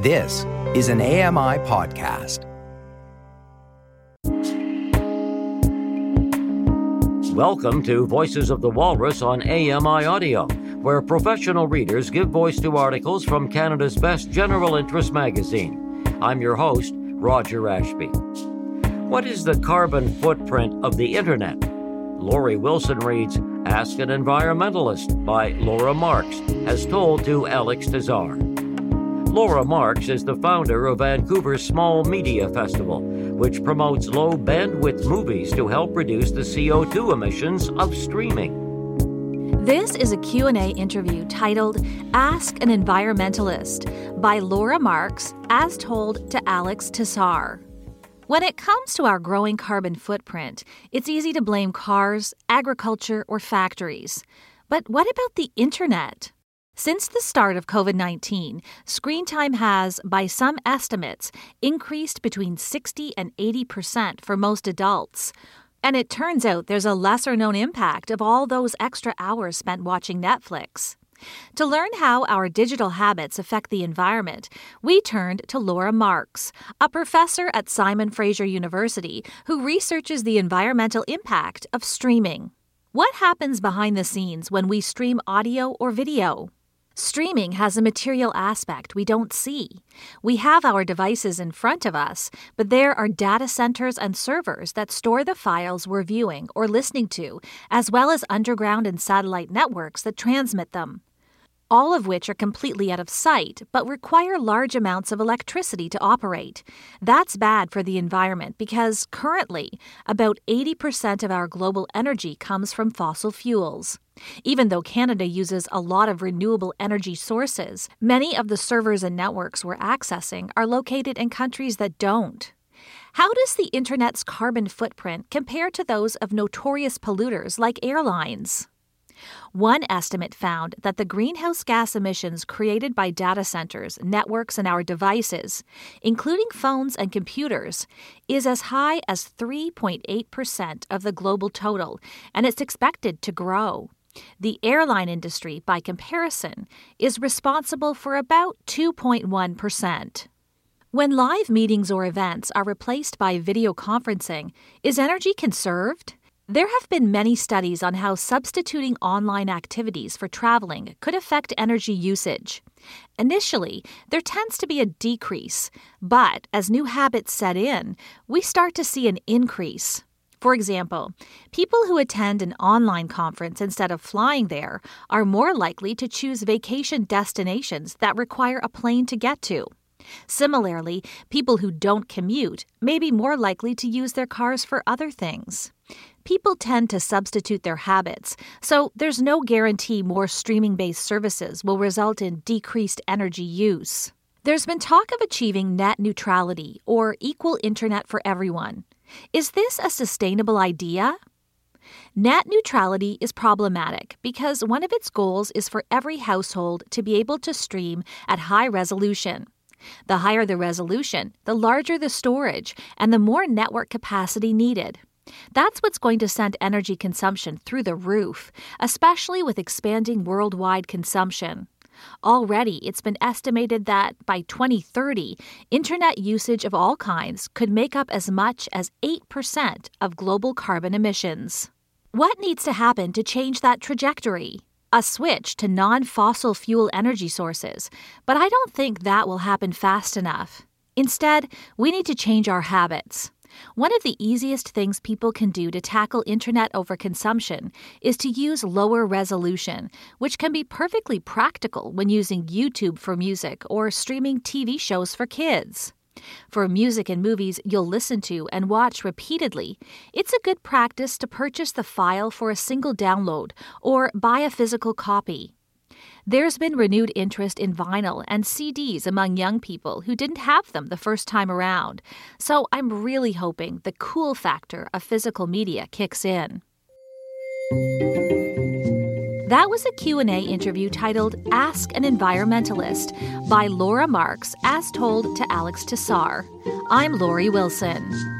This is an AMI podcast. Welcome to Voices of the Walrus on AMI Audio, where professional readers give voice to articles from Canada's best general interest magazine. I'm your host, Roger Ashby. What is the carbon footprint of the Internet? Laurie Wilson reads Ask an Environmentalist by Laura Marks, as told to Alex Tazar. Laura Marks is the founder of Vancouver's Small Media Festival, which promotes low bandwidth movies to help reduce the CO2 emissions of streaming. This is a Q&A interview titled Ask an Environmentalist by Laura Marks as told to Alex Tassar. When it comes to our growing carbon footprint, it's easy to blame cars, agriculture, or factories. But what about the internet? Since the start of COVID 19, screen time has, by some estimates, increased between 60 and 80 percent for most adults. And it turns out there's a lesser known impact of all those extra hours spent watching Netflix. To learn how our digital habits affect the environment, we turned to Laura Marks, a professor at Simon Fraser University who researches the environmental impact of streaming. What happens behind the scenes when we stream audio or video? Streaming has a material aspect we don't see. We have our devices in front of us, but there are data centers and servers that store the files we're viewing or listening to, as well as underground and satellite networks that transmit them all of which are completely out of sight but require large amounts of electricity to operate. That's bad for the environment because currently, about 80% of our global energy comes from fossil fuels. Even though Canada uses a lot of renewable energy sources, many of the servers and networks we're accessing are located in countries that don't. How does the Internet's carbon footprint compare to those of notorious polluters like airlines? One estimate found that the greenhouse gas emissions created by data centers, networks, and our devices, including phones and computers, is as high as 3.8% of the global total, and it's expected to grow. The airline industry, by comparison, is responsible for about 2.1%. When live meetings or events are replaced by video conferencing, is energy conserved? There have been many studies on how substituting online activities for traveling could affect energy usage. Initially, there tends to be a decrease, but as new habits set in, we start to see an increase. For example, people who attend an online conference instead of flying there are more likely to choose vacation destinations that require a plane to get to. Similarly, people who don't commute may be more likely to use their cars for other things. People tend to substitute their habits, so there's no guarantee more streaming based services will result in decreased energy use. There's been talk of achieving net neutrality or equal internet for everyone. Is this a sustainable idea? Net neutrality is problematic because one of its goals is for every household to be able to stream at high resolution. The higher the resolution, the larger the storage, and the more network capacity needed. That's what's going to send energy consumption through the roof, especially with expanding worldwide consumption. Already, it's been estimated that by 2030, internet usage of all kinds could make up as much as 8% of global carbon emissions. What needs to happen to change that trajectory? A switch to non fossil fuel energy sources, but I don't think that will happen fast enough. Instead, we need to change our habits. One of the easiest things people can do to tackle internet overconsumption is to use lower resolution, which can be perfectly practical when using YouTube for music or streaming TV shows for kids. For music and movies you'll listen to and watch repeatedly, it's a good practice to purchase the file for a single download or buy a physical copy. There's been renewed interest in vinyl and CDs among young people who didn't have them the first time around, so I'm really hoping the cool factor of physical media kicks in. That was a Q&A interview titled Ask an Environmentalist by Laura Marks as told to Alex Tassar. I'm Laurie Wilson.